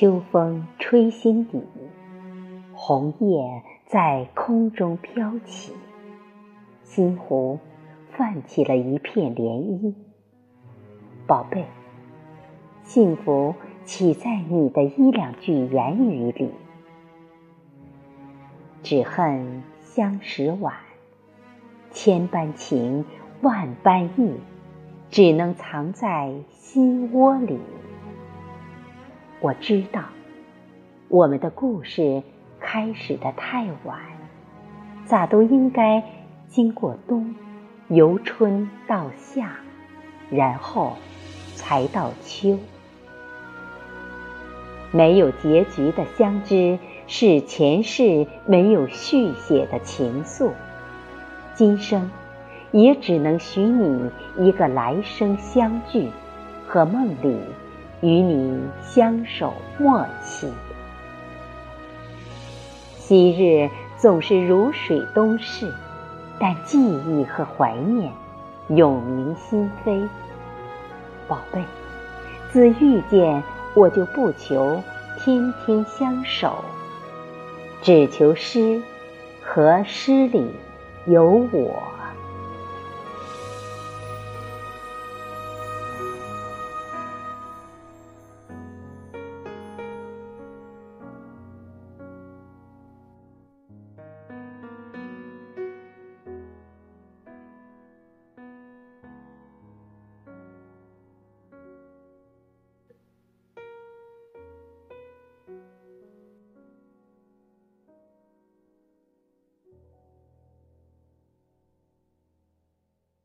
秋风吹心底，红叶在空中飘起，心湖泛起了一片涟漪。宝贝，幸福岂在你的一两句言语里？只恨相识晚，千般情，万般意，只能藏在心窝里。我知道，我们的故事开始的太晚，咋都应该经过冬，由春到夏，然后才到秋。没有结局的相知，是前世没有续写的情愫，今生也只能许你一个来生相聚和梦里。与你相守默契，昔日总是如水东逝，但记忆和怀念永铭心扉。宝贝，自遇见我就不求天天相守，只求诗和诗里有我。